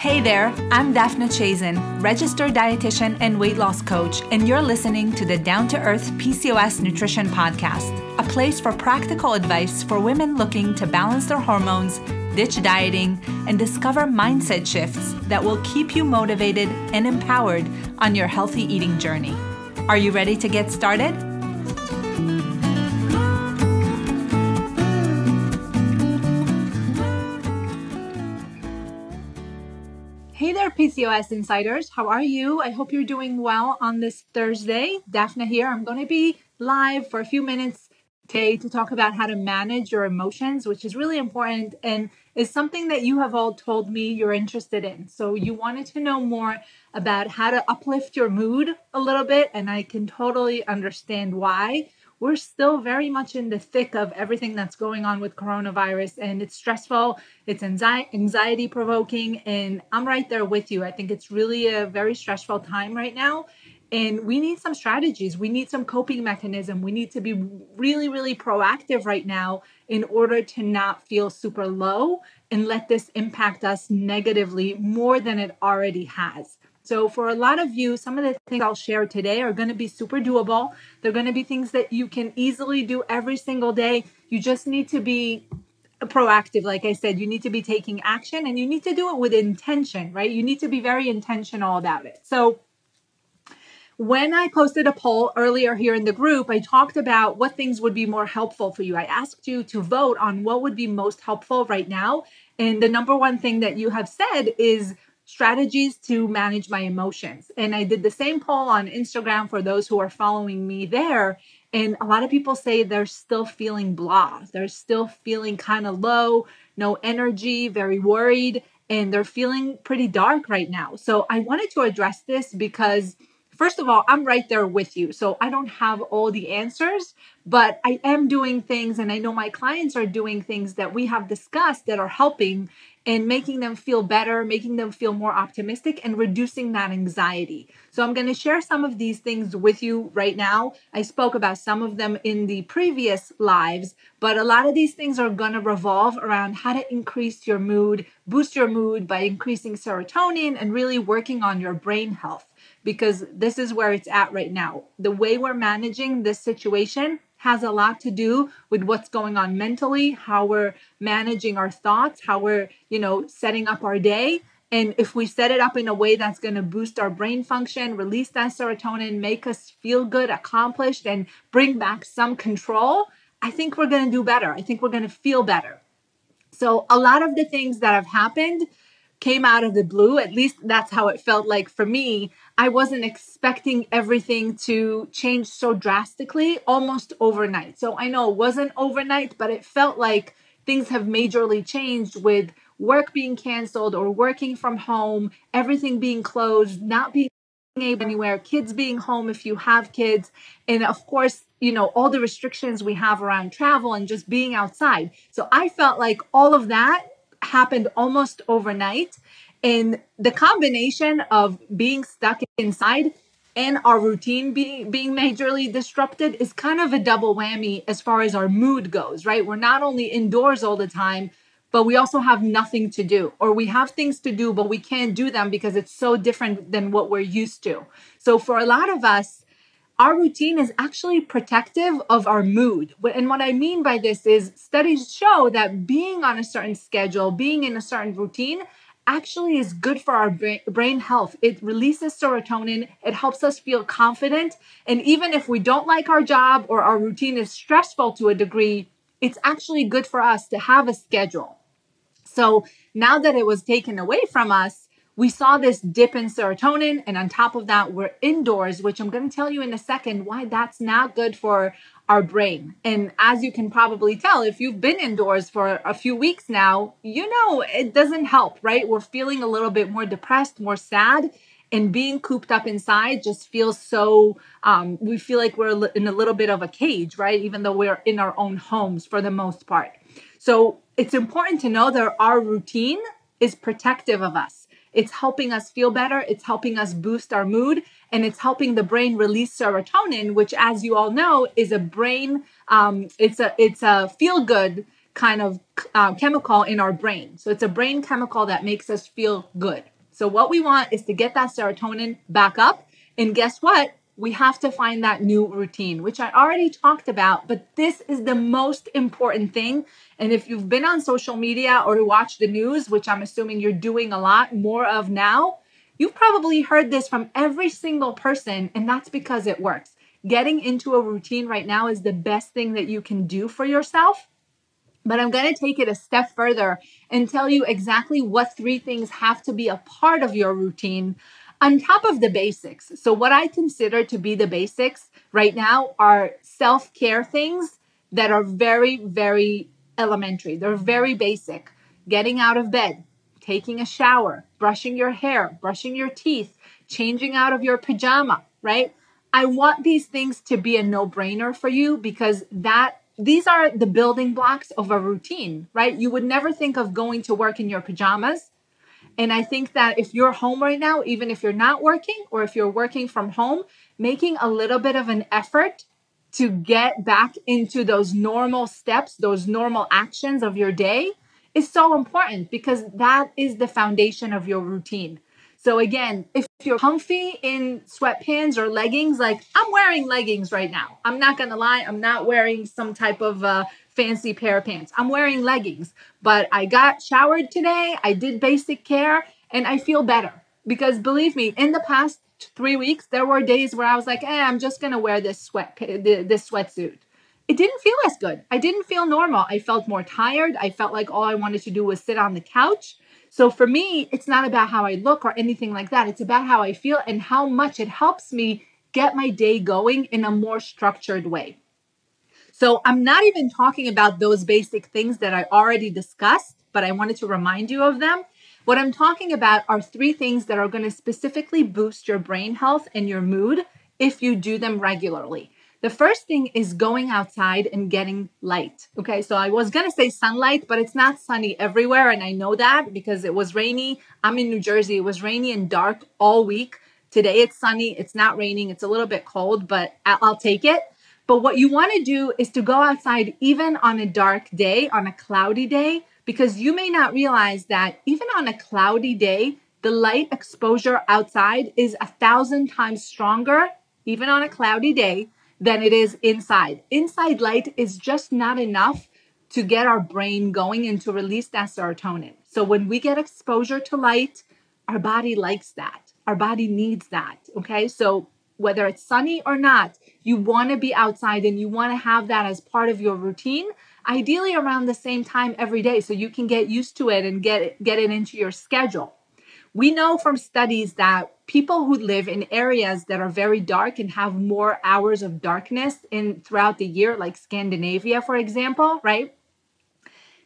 Hey there, I'm Daphna Chazen, registered dietitian and weight loss coach, and you're listening to the Down to Earth PCOS Nutrition Podcast, a place for practical advice for women looking to balance their hormones, ditch dieting, and discover mindset shifts that will keep you motivated and empowered on your healthy eating journey. Are you ready to get started? Hey there, PCOS insiders. How are you? I hope you're doing well on this Thursday. Daphna here. I'm going to be live for a few minutes today to talk about how to manage your emotions, which is really important and is something that you have all told me you're interested in. So, you wanted to know more about how to uplift your mood a little bit, and I can totally understand why we're still very much in the thick of everything that's going on with coronavirus and it's stressful it's anxiety provoking and i'm right there with you. I think it's really a very stressful time right now and we need some strategies. We need some coping mechanism. We need to be really really proactive right now in order to not feel super low and let this impact us negatively more than it already has so, for a lot of you, some of the things I'll share today are going to be super doable. They're going to be things that you can easily do every single day. You just need to be proactive. Like I said, you need to be taking action and you need to do it with intention, right? You need to be very intentional about it. So, when I posted a poll earlier here in the group, I talked about what things would be more helpful for you. I asked you to vote on what would be most helpful right now. And the number one thing that you have said is strategies to manage my emotions. And I did the same poll on Instagram for those who are following me there. And a lot of people say they're still feeling blah. They're still feeling kind of low, no energy, very worried, and they're feeling pretty dark right now. So I wanted to address this because first of all, I'm right there with you. So I don't have all the answers, but I am doing things, and I know my clients are doing things that we have discussed that are helping and making them feel better, making them feel more optimistic, and reducing that anxiety. So, I'm going to share some of these things with you right now. I spoke about some of them in the previous lives, but a lot of these things are going to revolve around how to increase your mood, boost your mood by increasing serotonin, and really working on your brain health because this is where it's at right now. The way we're managing this situation has a lot to do with what's going on mentally, how we're managing our thoughts, how we're, you know, setting up our day. And if we set it up in a way that's going to boost our brain function, release that serotonin, make us feel good, accomplished, and bring back some control, I think we're going to do better. I think we're going to feel better. So, a lot of the things that have happened came out of the blue. At least that's how it felt like for me. I wasn't expecting everything to change so drastically almost overnight. So I know it wasn't overnight, but it felt like things have majorly changed with work being canceled or working from home, everything being closed, not being able anywhere, kids being home if you have kids, and of course, you know, all the restrictions we have around travel and just being outside. So I felt like all of that happened almost overnight. And the combination of being stuck inside and our routine being being majorly disrupted is kind of a double whammy as far as our mood goes, right? We're not only indoors all the time, but we also have nothing to do or we have things to do but we can't do them because it's so different than what we're used to. So for a lot of us, our routine is actually protective of our mood. And what I mean by this is studies show that being on a certain schedule, being in a certain routine, actually is good for our brain health. It releases serotonin, it helps us feel confident. And even if we don't like our job or our routine is stressful to a degree, it's actually good for us to have a schedule. So now that it was taken away from us, we saw this dip in serotonin. And on top of that, we're indoors, which I'm going to tell you in a second why that's not good for our brain. And as you can probably tell, if you've been indoors for a few weeks now, you know it doesn't help, right? We're feeling a little bit more depressed, more sad. And being cooped up inside just feels so, um, we feel like we're in a little bit of a cage, right? Even though we're in our own homes for the most part. So it's important to know that our routine is protective of us. It's helping us feel better. It's helping us boost our mood and it's helping the brain release serotonin, which, as you all know, is a brain, um, it's a, it's a feel good kind of uh, chemical in our brain. So it's a brain chemical that makes us feel good. So what we want is to get that serotonin back up. And guess what? We have to find that new routine, which I already talked about, but this is the most important thing. And if you've been on social media or watched the news, which I'm assuming you're doing a lot more of now, you've probably heard this from every single person, and that's because it works. Getting into a routine right now is the best thing that you can do for yourself. But I'm going to take it a step further and tell you exactly what three things have to be a part of your routine on top of the basics. So, what I consider to be the basics right now are self care things that are very, very elementary. They're very basic. Getting out of bed, taking a shower, brushing your hair, brushing your teeth, changing out of your pajama, right? I want these things to be a no brainer for you because that these are the building blocks of a routine, right? You would never think of going to work in your pajamas. And I think that if you're home right now, even if you're not working or if you're working from home, making a little bit of an effort to get back into those normal steps, those normal actions of your day is so important because that is the foundation of your routine. So again, if you're comfy in sweatpants or leggings, like I'm wearing leggings right now. I'm not gonna lie, I'm not wearing some type of uh, fancy pair of pants. I'm wearing leggings, but I got showered today. I did basic care, and I feel better because believe me, in the past three weeks, there were days where I was like, "Eh, I'm just gonna wear this sweat this sweatsuit." It didn't feel as good. I didn't feel normal. I felt more tired. I felt like all I wanted to do was sit on the couch so for me, it's not about how I look or anything like that. It's about how I feel and how much it helps me get my day going in a more structured way. So I'm not even talking about those basic things that I already discussed, but I wanted to remind you of them. What I'm talking about are three things that are going to specifically boost your brain health and your mood if you do them regularly. The first thing is going outside and getting light. Okay, so I was gonna say sunlight, but it's not sunny everywhere, and I know that because it was rainy. I'm in New Jersey, it was rainy and dark all week. Today it's sunny, it's not raining, it's a little bit cold, but I'll take it. But what you wanna do is to go outside even on a dark day, on a cloudy day, because you may not realize that even on a cloudy day, the light exposure outside is a thousand times stronger, even on a cloudy day, than it is inside. Inside light is just not enough to get our brain going and to release that serotonin. So when we get exposure to light, our body likes that. Our body needs that. Okay. So whether it's sunny or not, you want to be outside and you want to have that as part of your routine, ideally around the same time every day so you can get used to it and get it, get it into your schedule. We know from studies that people who live in areas that are very dark and have more hours of darkness in throughout the year, like Scandinavia, for example, right?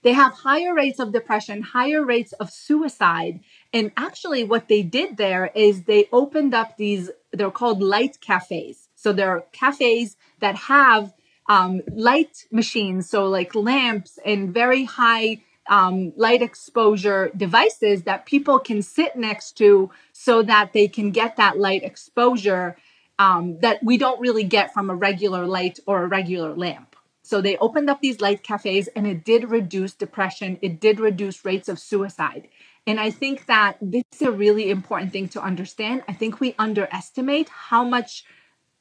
They have higher rates of depression, higher rates of suicide. And actually, what they did there is they opened up these, they're called light cafes. So they're cafes that have um, light machines, so like lamps and very high um, light exposure devices that people can sit next to so that they can get that light exposure um, that we don't really get from a regular light or a regular lamp. So they opened up these light cafes and it did reduce depression, it did reduce rates of suicide. And I think that this is a really important thing to understand. I think we underestimate how much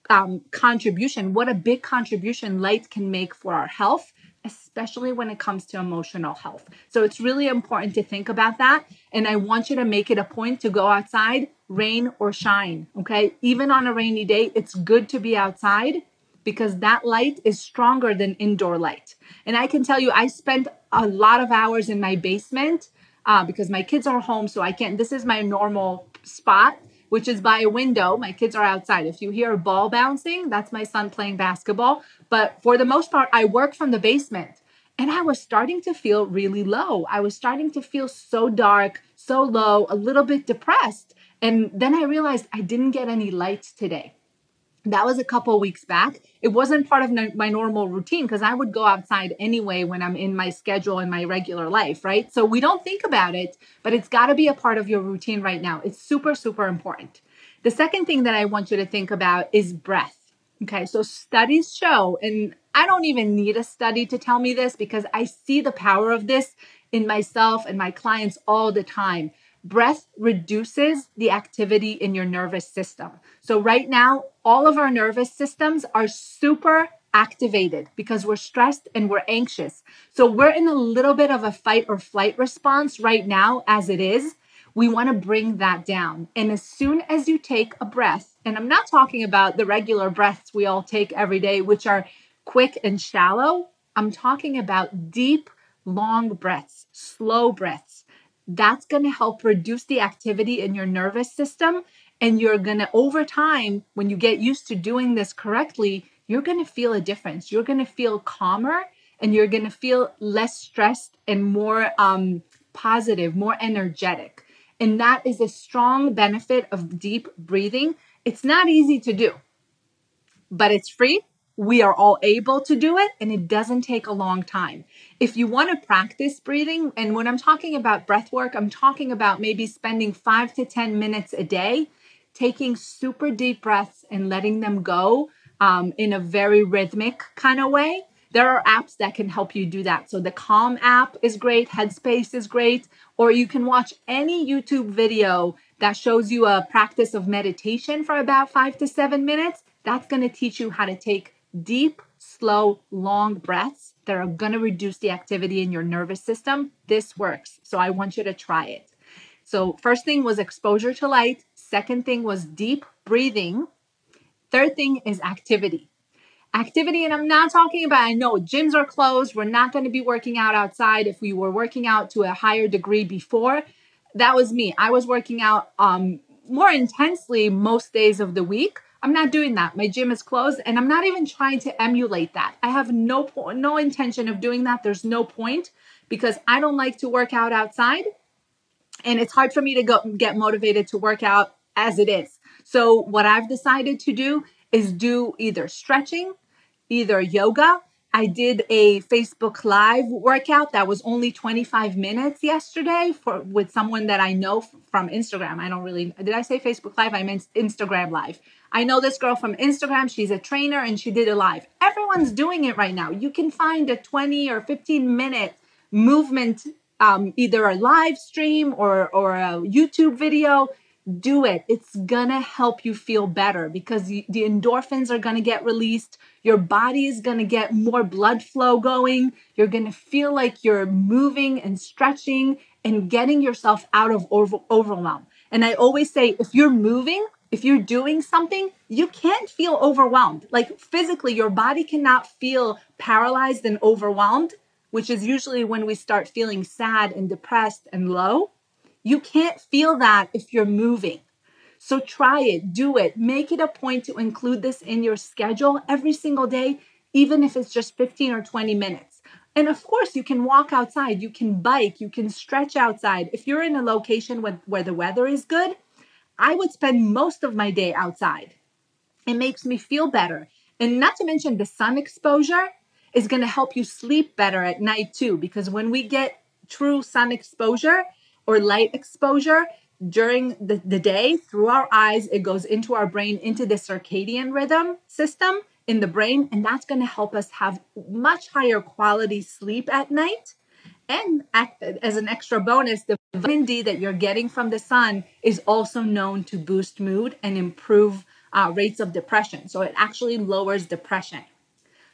um, contribution, what a big contribution light can make for our health especially when it comes to emotional health. So it's really important to think about that. And I want you to make it a point to go outside, rain or shine. Okay. Even on a rainy day, it's good to be outside because that light is stronger than indoor light. And I can tell you, I spent a lot of hours in my basement uh, because my kids are home. So I can't, this is my normal spot which is by a window. My kids are outside. If you hear a ball bouncing, that's my son playing basketball. But for the most part, I work from the basement. And I was starting to feel really low. I was starting to feel so dark, so low, a little bit depressed. And then I realized I didn't get any lights today. That was a couple weeks back. It wasn't part of my normal routine because I would go outside anyway when I'm in my schedule in my regular life, right? So we don't think about it, but it's got to be a part of your routine right now. It's super, super important. The second thing that I want you to think about is breath. Okay, so studies show, and I don't even need a study to tell me this because I see the power of this in myself and my clients all the time. Breath reduces the activity in your nervous system. So, right now, all of our nervous systems are super activated because we're stressed and we're anxious. So, we're in a little bit of a fight or flight response right now, as it is. We want to bring that down. And as soon as you take a breath, and I'm not talking about the regular breaths we all take every day, which are quick and shallow, I'm talking about deep, long breaths, slow breaths that's going to help reduce the activity in your nervous system. And you're going to, over time, when you get used to doing this correctly, you're going to feel a difference. You're going to feel calmer and you're going to feel less stressed and more um, positive, more energetic. And that is a strong benefit of deep breathing. It's not easy to do, but it's free we are all able to do it and it doesn't take a long time. If you want to practice breathing, and when I'm talking about breath work, I'm talking about maybe spending five to 10 minutes a day, taking super deep breaths and letting them go um, in a very rhythmic kind of way. There are apps that can help you do that. So the Calm app is great, Headspace is great, or you can watch any YouTube video that shows you a practice of meditation for about five to seven minutes. That's going to teach you how to take deep, slow, long breaths that are going to reduce the activity in your nervous system, this works. So I want you to try it. So, first thing was exposure to light. Second thing was deep breathing. Third thing is activity. Activity, and I'm not talking about, I know gyms are closed. We're not going to be working out outside. If we were working out to a higher degree before, that was me. I was working out um, more intensely most days of the week. I'm not doing that. My gym is closed and I'm not even trying to emulate that. I have no no intention of doing that. There's no point because I don't like to work out outside and it's hard for me to go get motivated to work out as it is. So what I've decided to do is do either stretching, either yoga, I did a Facebook Live workout that was only 25 minutes yesterday for with someone that I know from Instagram. I don't really did I say Facebook Live? I meant Instagram Live. I know this girl from Instagram. She's a trainer and she did a live. Everyone's doing it right now. You can find a 20 or 15 minute movement, um, either a live stream or or a YouTube video do it. It's gonna help you feel better because the, endorphins are gonna get released. Your body is gonna get more blood flow going. You're gonna feel like you're moving and stretching and getting yourself out of over, overwhelm. And I always say, if you're moving, if you're doing something, you can't feel overwhelmed. Like physically, your body cannot feel paralyzed and overwhelmed, which is usually when we start feeling sad and depressed and low you can't feel that if you're moving. So try it, do it. Make it a point to include this in your schedule every single day, even if it's just 15 or 20 minutes. And of course, you can walk outside, you can bike, you can stretch outside. If you're in a location where, where the weather is good, I would spend most of my day outside. It makes me feel better. And not to mention, the sun exposure is going to help you sleep better at night too, because when we get true sun exposure, or light exposure during the, the day through our eyes, it goes into our brain, into the circadian rhythm system in the brain, and that's going to help us have much higher quality sleep at night. And as an extra bonus, the vitamin D that you're getting from the sun is also known to boost mood and improve uh, rates of depression. So it actually lowers depression.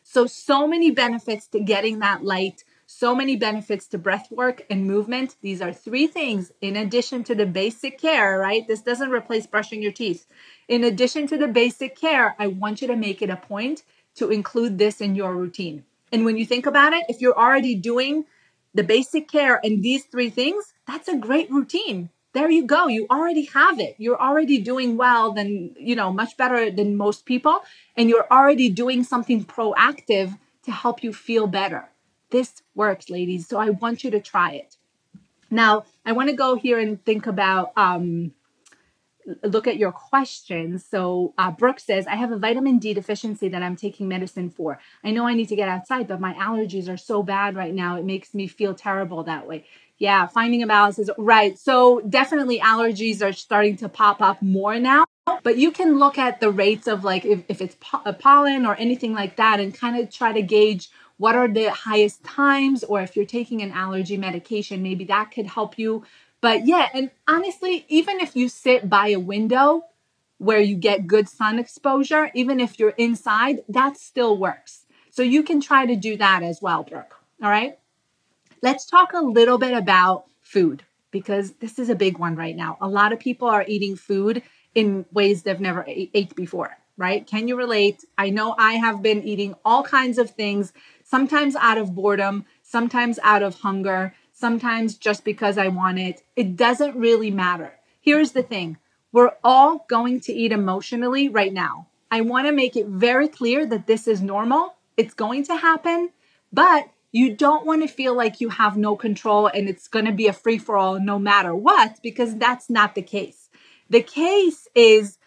So, so many benefits to getting that light so many benefits to breath work and movement. These are three things in addition to the basic care, right? This doesn't replace brushing your teeth. In addition to the basic care, I want you to make it a point to include this in your routine. And when you think about it, if you're already doing the basic care and these three things, that's a great routine. There you go. You already have it. You're already doing well than, you know, much better than most people. And you're already doing something proactive to help you feel better. This works, ladies. So I want you to try it. Now, I want to go here and think about, um, look at your questions. So, uh, Brooke says, I have a vitamin D deficiency that I'm taking medicine for. I know I need to get outside, but my allergies are so bad right now. It makes me feel terrible that way. Yeah, finding a balance is right. So, definitely allergies are starting to pop up more now. But you can look at the rates of like if, if it's po- pollen or anything like that and kind of try to gauge what are the highest times or if you're taking an allergy medication maybe that could help you But yeah, and honestly, even if you sit by a window where you get good sun exposure, even if you're inside, that still works. So you can try to do that as well, Brooke. All right. Let's talk a little bit about food because this is a big one right now. A lot of people are eating food in ways they've never ate before, right? Can you relate? I know I have been eating all kinds of things, sometimes out of boredom, sometimes out of hunger, sometimes just because I want it. It doesn't really matter. Here's the thing we're all going to eat emotionally right now. I want to make it very clear that this is normal. It's going to happen, but you don't want to feel like you have no control and it's going to be a free for all no matter what, because that's not the case. The case is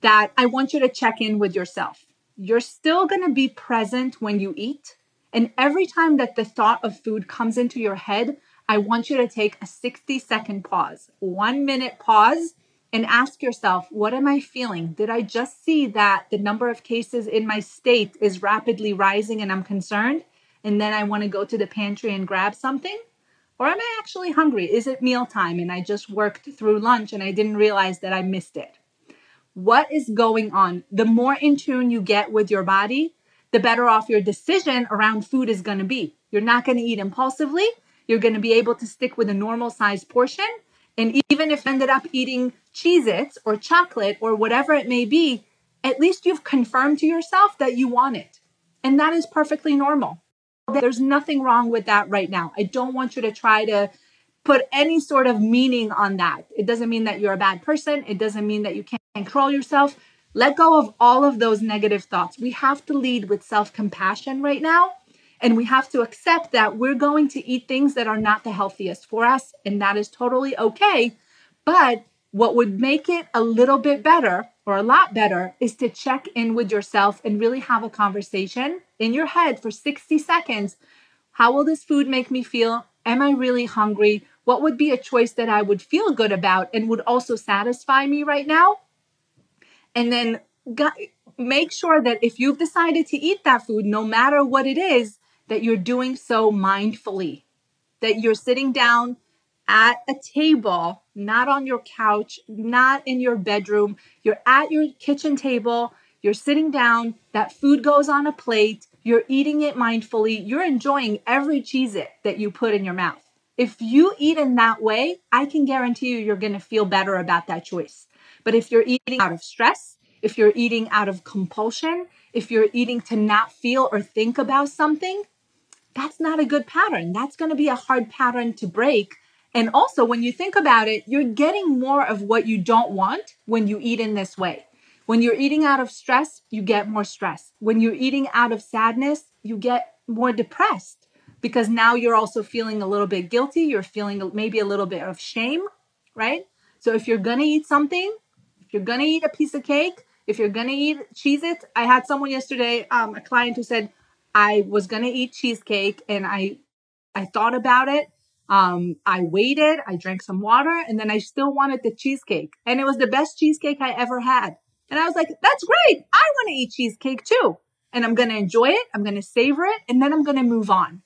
that I want you to check in with yourself. You're still going to be present when you eat. And every time that the thought of food comes into your head, I want you to take a 60 second pause, one minute pause, and ask yourself, what am I feeling? Did I just see that the number of cases in my state is rapidly rising and I'm concerned? And then I want to go to the pantry and grab something? Or am I actually hungry? Is it mealtime and I just worked through lunch and I didn't realize that I missed it? What is going on? The more in tune you get with your body, the better off your decision around food is going to be. You're not going to eat impulsively you're going to be able to stick with a normal size portion. And even if you ended up eating Cheez Its or chocolate or whatever it may be, at least you've confirmed to yourself that you want it. And that is perfectly normal. There's nothing wrong with that right now. I don't want you to try to put any sort of meaning on that. It doesn't mean that you're a bad person. It doesn't mean that you can't control yourself. Let go of all of those negative thoughts. We have to lead with self compassion right now and we have to accept that we're going to eat things that are not the healthiest for us, and that is totally okay. But what would make it a little bit better or a lot better is to check in with yourself and really have a conversation in your head for 60 seconds. How will this food make me feel? Am I really hungry? What would be a choice that I would feel good about and would also satisfy me right now? And then make sure that if you've decided to eat that food, no matter what it is, that you're doing so mindfully, that you're sitting down at a table, not on your couch, not in your bedroom. You're at your kitchen table, you're sitting down, that food goes on a plate, you're eating it mindfully, you're enjoying every Cheez It that you put in your mouth. If you eat in that way, I can guarantee you you're going to feel better about that choice. But if you're eating out of stress, if you're eating out of compulsion, if you're eating to not feel or think about something, that's not a good pattern. That's going to be a hard pattern to break. And also, when you think about it, you're getting more of what you don't want when you eat in this way. When you're eating out of stress, you get more stress. When you're eating out of sadness, you get more depressed because now you're also feeling a little bit guilty. You're feeling maybe a little bit of shame, right? So if you're going to eat something, if you're to eat a piece of cake, if you're to eat Cheez It, I had someone yesterday, um, a client who said, I was to eat cheesecake and I I thought about it. Um, I waited, I drank some water, and then I still wanted the cheesecake. And it was the best cheesecake I ever had. And I was like, that's great. I want to eat cheesecake too. And I'm going to enjoy it. I'm going to savor it. And then I'm going to move on.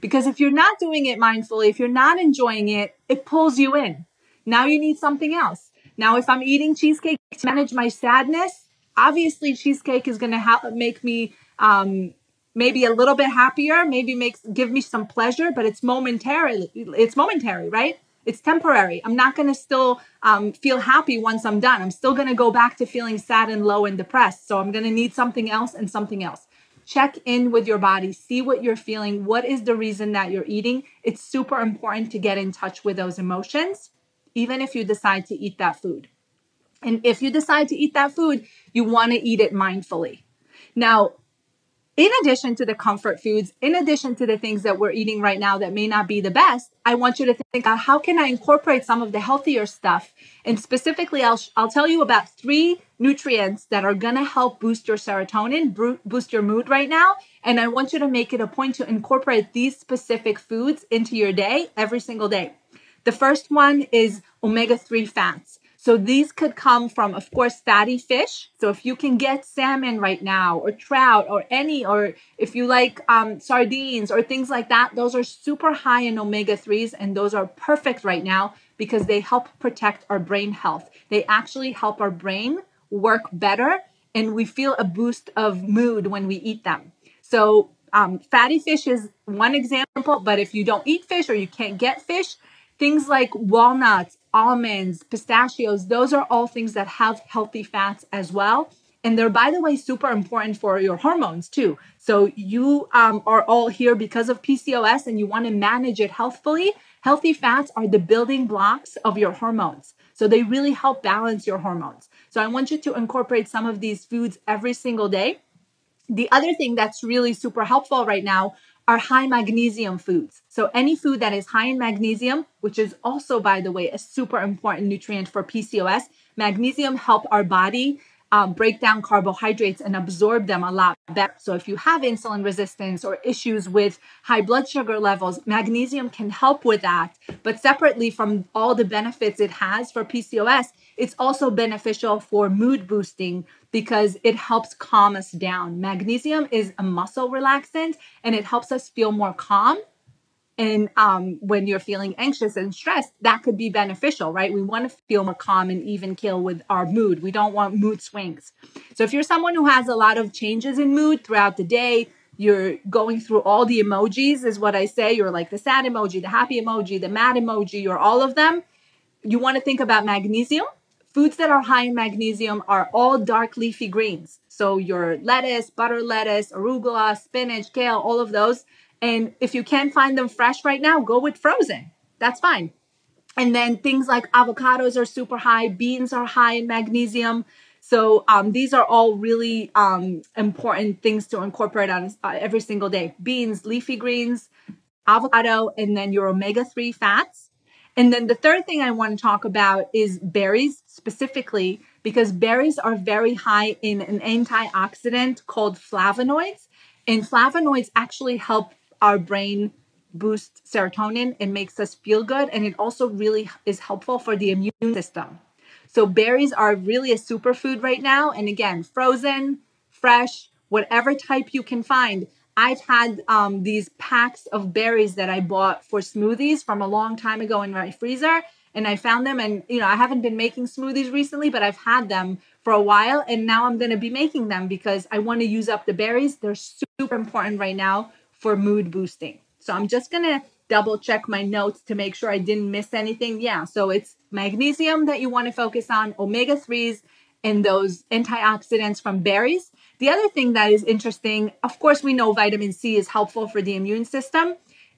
Because if you're not doing it mindfully, if you're not enjoying it, it pulls you in. Now you need something else. Now, if I'm eating cheesecake to manage my sadness, obviously cheesecake is going to make me um, maybe a little bit happier, maybe makes give me some pleasure, but it's momentarily it's momentary, right? It's temporary. I'm not going to still um, feel happy once I'm done. I'm still going to go back to feeling sad and low and depressed. So I'm going to need something else and something else. Check in with your body, see what you're feeling. What is the reason that you're eating? It's super important to get in touch with those emotions, even if you decide to eat that food. And if you decide to eat that food, you want to eat it mindfully. Now, in addition to the comfort foods, in addition to the things that we're eating right now that may not be the best, I want you to think about how can I incorporate some of the healthier stuff? And specifically, I'll, I'll tell you about three nutrients that are going to help boost your serotonin, boost your mood right now. And I want you to make it a point to incorporate these specific foods into your day every single day. The first one is omega 3 fats. So these could come from, of course, fatty fish. So if you can get salmon right now, or trout, or any, or if you like um, sardines or things like that, those are super high in omega 3s, and those are perfect right now because they help protect our brain health. They actually help our brain work better, and we feel a boost of mood when we eat them. So um, fatty fish is one example, but if you don't eat fish or you can't get fish, Things like walnuts, almonds, pistachios, those are all things that have healthy fats as well. And they're, by the way, super important for your hormones too. So you um, are all here because of PCOS and you want to manage it healthfully. Healthy fats are the building blocks of your hormones. So they really help balance your hormones. So I want you to incorporate some of these foods every single day. The other thing that's really super helpful right now are high magnesium foods. So any food that is high in magnesium, which is also, by the way, a super important nutrient for PCOS, magnesium help our body um, break down carbohydrates and absorb them a lot better. So if you have insulin resistance or issues with high blood sugar levels, magnesium can help with that. But separately from all the benefits it has for PCOS, it's also beneficial for mood boosting because it helps calm us down. Magnesium is a muscle relaxant and it helps us feel more calm and um, when you're feeling anxious and stressed, that could be beneficial, right? We want to feel more calm and even kill with our mood. We don't want mood swings. So if you're someone who has a lot of changes in mood throughout the day, you're going through all the emojis, is what I say. You're like the sad emoji, the happy emoji, the mad emoji, or all of them. You want to think about magnesium. Foods that are high in magnesium are all dark leafy greens. So your lettuce, butter lettuce, arugula, spinach, kale, all of those and if you can't find them fresh right now, go with frozen. That's fine. And then things like avocados are super high, beans are high in magnesium. So um, these are all really um, important things to incorporate on uh, every single day. Beans, leafy greens, avocado, and then your omega 3 fats. And then the third thing I want to talk about is berries specifically, because berries are very high in an antioxidant called flavonoids. And flavonoids actually help our brain boost serotonin and makes us feel good. And it also really is helpful for the immune system. So berries are really a superfood right now. And again, frozen, fresh, whatever type you can find. I've had um, these packs of berries that I bought for smoothies from a long time ago in my freezer. And I found them, and you know, I haven't been making smoothies recently, but I've had them for a while. And now I'm going to be making them because I want to use up the berries. They're super important right now for mood boosting. So I'm just going to double check my notes to make sure I didn't miss anything. Yeah, so it's magnesium that you want to focus on, omega 3s, and those antioxidants from berries. The other thing that is interesting, of course, we know vitamin C is helpful for the immune system,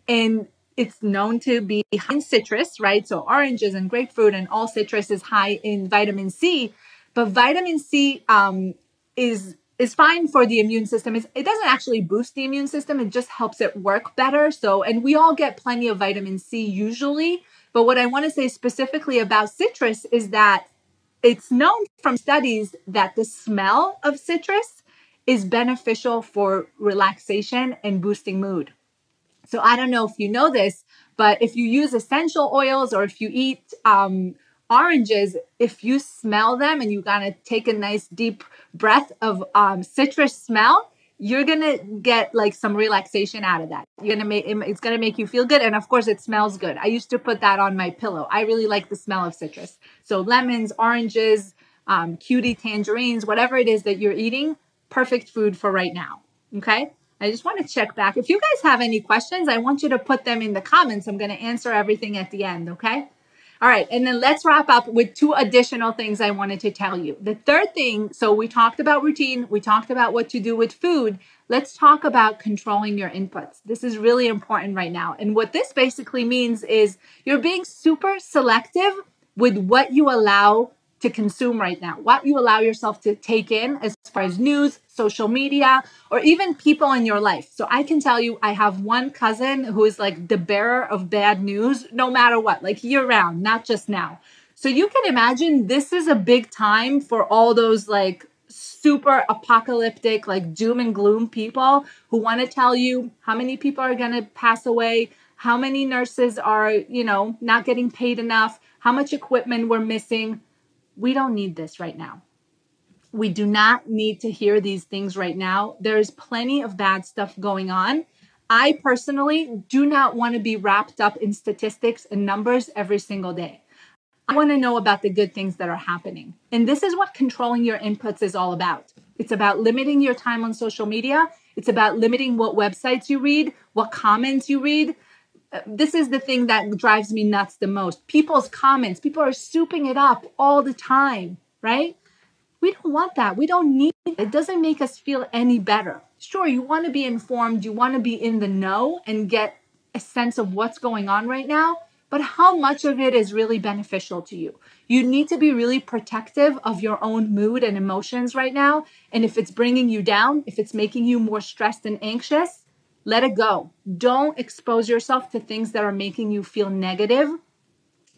and it's known to be in citrus, right? So oranges and grapefruit and all citrus is high in vitamin C. But vitamin C um, is is fine for the immune system. It's, it doesn't actually boost the immune system, it just helps it work better. So, and we all get plenty of vitamin C usually. But what I want to say specifically about citrus is that it's known from studies that the smell of citrus is beneficial for relaxation and boosting mood. So, I don't know if you know this, but if you use essential oils or if you eat um, oranges, if you smell them and you gotta take a nice deep breath of um, citrus smell, you're gonna get like some relaxation out of that. You're gonna make it's gonna make you feel good, and of course, it smells good. I used to put that on my pillow. I really like the smell of citrus. So lemons, oranges, um, cutie tangerines, whatever it is that you're eating, perfect food for right now. Okay. I just want to check back. If you guys have any questions, I want you to put them in the comments. I'm going to answer everything at the end. Okay. All right, and then let's wrap up with two additional things I wanted to tell you. The third thing, so we talked about routine, we talked about what to do with food. Let's talk about controlling your inputs. This is really important right now. And what this basically means is you're being super selective with what you allow to consume right now, what you allow yourself to take in as far as news, social media, or even people in your life. So I can tell you, I have one cousin who is like the bearer of bad news, no matter what, like year round, not just now. So you can imagine this is a big time for all those like super apocalyptic, like doom and gloom people who want to tell you how many people are going to pass away, how many nurses are, you know, not getting paid enough, how much equipment we're missing we don't need this right now. We do not need to hear these things right now. There's plenty of bad stuff going on. I personally do not want to be wrapped up in statistics and numbers every single day. I want to know about the good things that are happening. And this is what controlling your inputs is all about. It's about limiting your time on social media. It's about limiting what websites you read, what comments you read. This is the thing that drives me nuts the most. People's comments, people are souping it up all the time, right? We don't want that. We don't need it. It doesn't make us feel any better. Sure, you want to be informed, you want to be in the know and get a sense of what's going on right now but how much of it is really beneficial to you? You need to be really protective of your own mood and emotions right now. And if it's bringing you down, if it's making you more stressed and anxious, let it go. Don't expose yourself to things that are making you feel negative.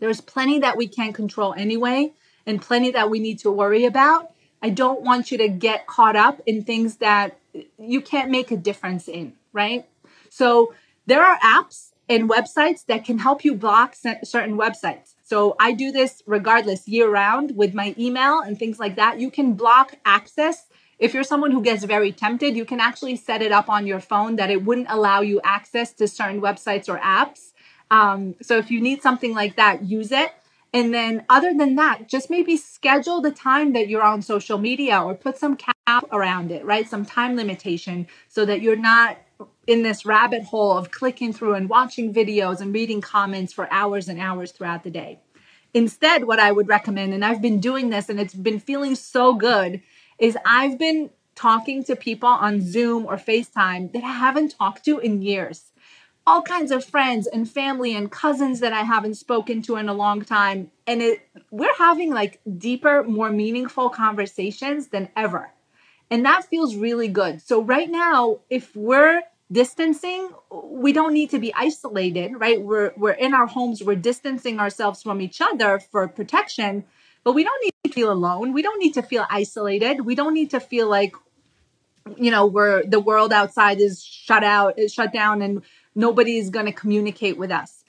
There's plenty that we can't control anyway, and plenty that we need to worry about. I don't want you to get caught up in things that you can't make a difference in, right? So there are apps and websites that can help you block certain websites. So I do this regardless year round with my email and things like that. You can block access. If you're someone who gets very tempted, you can actually set it up on your phone that it wouldn't allow you access to certain websites or apps. Um, so if you need something like that, use it. And then, other than that, just maybe schedule the time that you're on social media or put some cap around it, right? Some time limitation so that you're not in this rabbit hole of clicking through and watching videos and reading comments for hours and hours throughout the day. Instead, what I would recommend, and I've been doing this and it's been feeling so good, is I've been talking to people on Zoom or FaceTime that I haven't talked to in years. All kinds of friends and family and cousins that I haven't spoken to in a long time. And it, we're having like deeper, more meaningful conversations than ever. And that feels really good. So, right now, if we're distancing we don't need to be isolated right we're we're in our homes we're distancing ourselves from each other for protection but we don't need to feel alone we don't need to feel isolated we don't need to feel like you know we're the world outside is shut out is shut down and nobody's going to communicate with us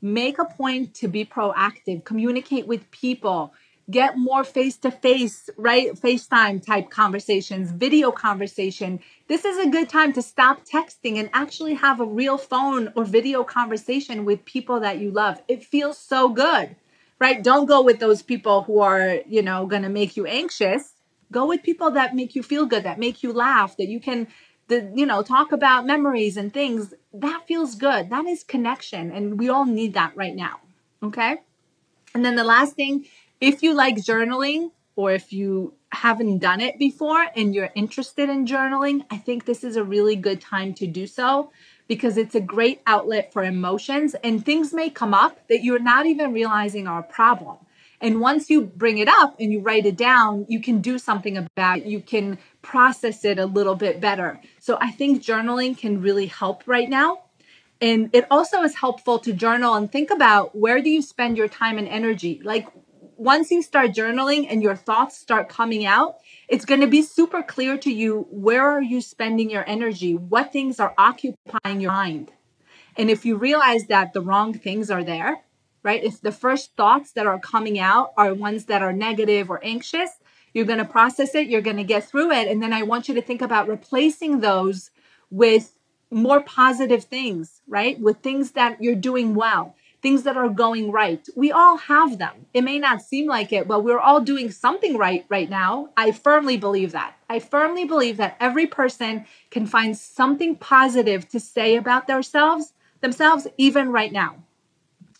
make a point to be proactive communicate with people get more face to face, right? FaceTime type conversations, video conversation. This is a good time to stop texting and actually have a real phone or video conversation with people that you love. It feels so good, right? Don't go with those people who are, you know, going to make you anxious. Go with people that make you feel good, that make you laugh, that you can the you know talk about memories and things that feels good that is connection and we all need that right now okay and then the last thing if you like journaling or if you haven't done it before and you're interested in journaling, I think this is a really good time to do so because it's a great outlet for emotions and things may come up that you're not even realizing are a problem. And once you bring it up and you write it down, you can do something about it. You can process it a little bit better. So I think journaling can really help right now. And it also is helpful to journal and think about where do you spend your time and energy? Like once you start journaling and your thoughts start coming out, it's going to be super clear to you where are you spending your energy? What things are occupying your mind? And if you realize that the wrong things are there, right? If the first thoughts that are coming out are ones that are negative or anxious, you're going to process it, you're going to get through it. And then I want you to think about replacing those with more positive things, right? With things that you're doing well things that are going right. We all have them. It may not seem like it, but we're all doing something right right now. I firmly believe that. I firmly believe that every person can find something positive to say about themselves, themselves even right now.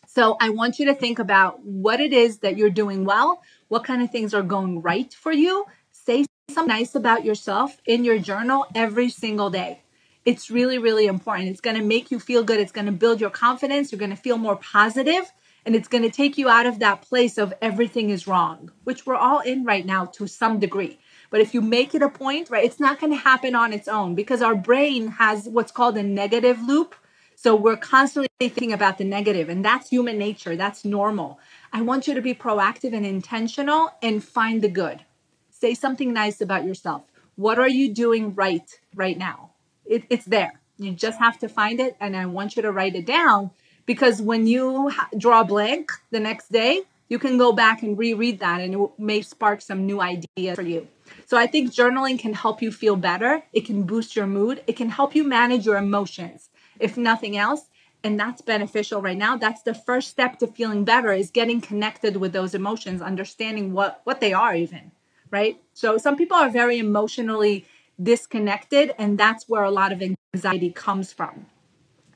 So I want you to think about what it is that you're doing well, what kind of things are going right for you. Say something nice about yourself in your journal every single day it's really, really important. It's going to make you feel good. It's going to build your confidence. You're going to feel more positive, and it's going to take you out of that place of everything is wrong, which we're all in right now to some degree. But if you make it a point, right, it's not going to happen on its own because our brain has what's called a negative loop. So we're constantly thinking about the negative, and that's human nature. That's normal. I want you to be proactive and intentional and find the good. Say something nice about yourself. What are you doing right right now? It, it's there. You just have to find it, and I want you to write it down because when you ha- draw blank the next day, you can go back and reread that and it may spark some new ideas for you. So I think journaling can help you feel better. It can boost your mood. It can help you manage your emotions, if nothing else. And that's beneficial right now. That's the first step to feeling better is getting connected with those emotions, understanding what, what they are even, right? So some people are very emotionally disconnected, and that's where a lot of anxiety comes from.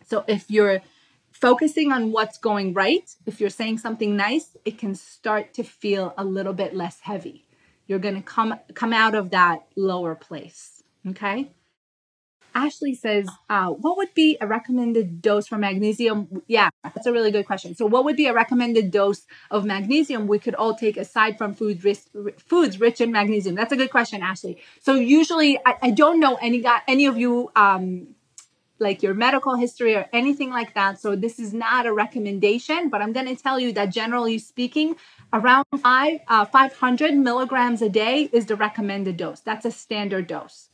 So if you're focusing on what's going right, if you're saying something nice, it can start to feel a little bit less heavy. You're going to come come out of that lower place, okay? Ashley says, uh, what would be a recommended dose for magnesium? Yeah, that's a really good question. So, what would be a recommended dose of magnesium we could all take aside from food rich, foods rich in magnesium? That's a good question, Ashley. So, usually, I, I don't know any any of you um, like your medical history or anything like that. So this is not a recommendation, but I'm going to tell you that generally speaking, around five, uh, 500 milligrams a day is the recommended dose. That's a standard dose.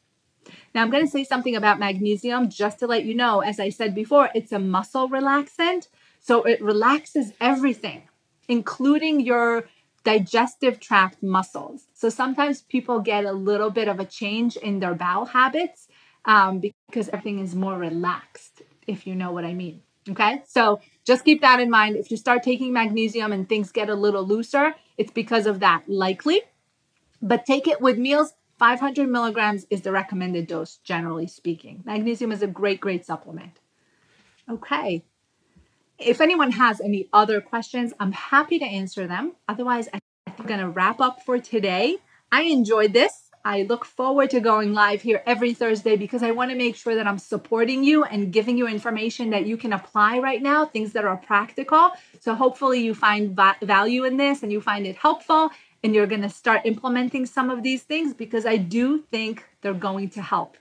Now I'm going to say something about magnesium just to let you know. As I said before, it's a muscle relaxant. So it relaxes everything, including your digestive tract muscles. So sometimes people get a little bit of a change in their bowel habits um, because everything is more relaxed, if you know what I mean. Okay, so just keep that in mind. If you start taking magnesium and things get a little looser, it's because of that, likely. But take it with meals. 500 milligrams is the recommended dose, generally speaking. Magnesium is a great, great supplement. Okay. If anyone has any other questions, I'm happy to answer them. Otherwise, I'm going to wrap up for today. I enjoyed this. I look forward to going live here every Thursday because I want to make sure that I'm supporting you and giving you information that you can apply right now, things that are practical. So hopefully you find va- value in this and you find it helpful and you're going to start implementing some of these things because I do think they're going to help.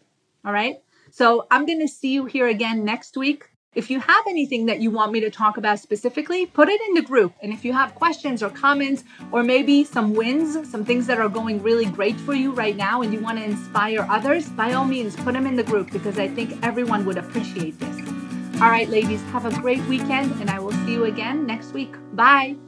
All right. So I'm going to see you here again next week. If you have anything that you want me to talk about specifically, put it in the group. And if you have questions or comments, or maybe some wins, some things that are going really great for you right now, and you want to inspire others, by all means, put them in the group because I think everyone would appreciate this. All right, ladies, have a great weekend, and I will see you again next week. Bye.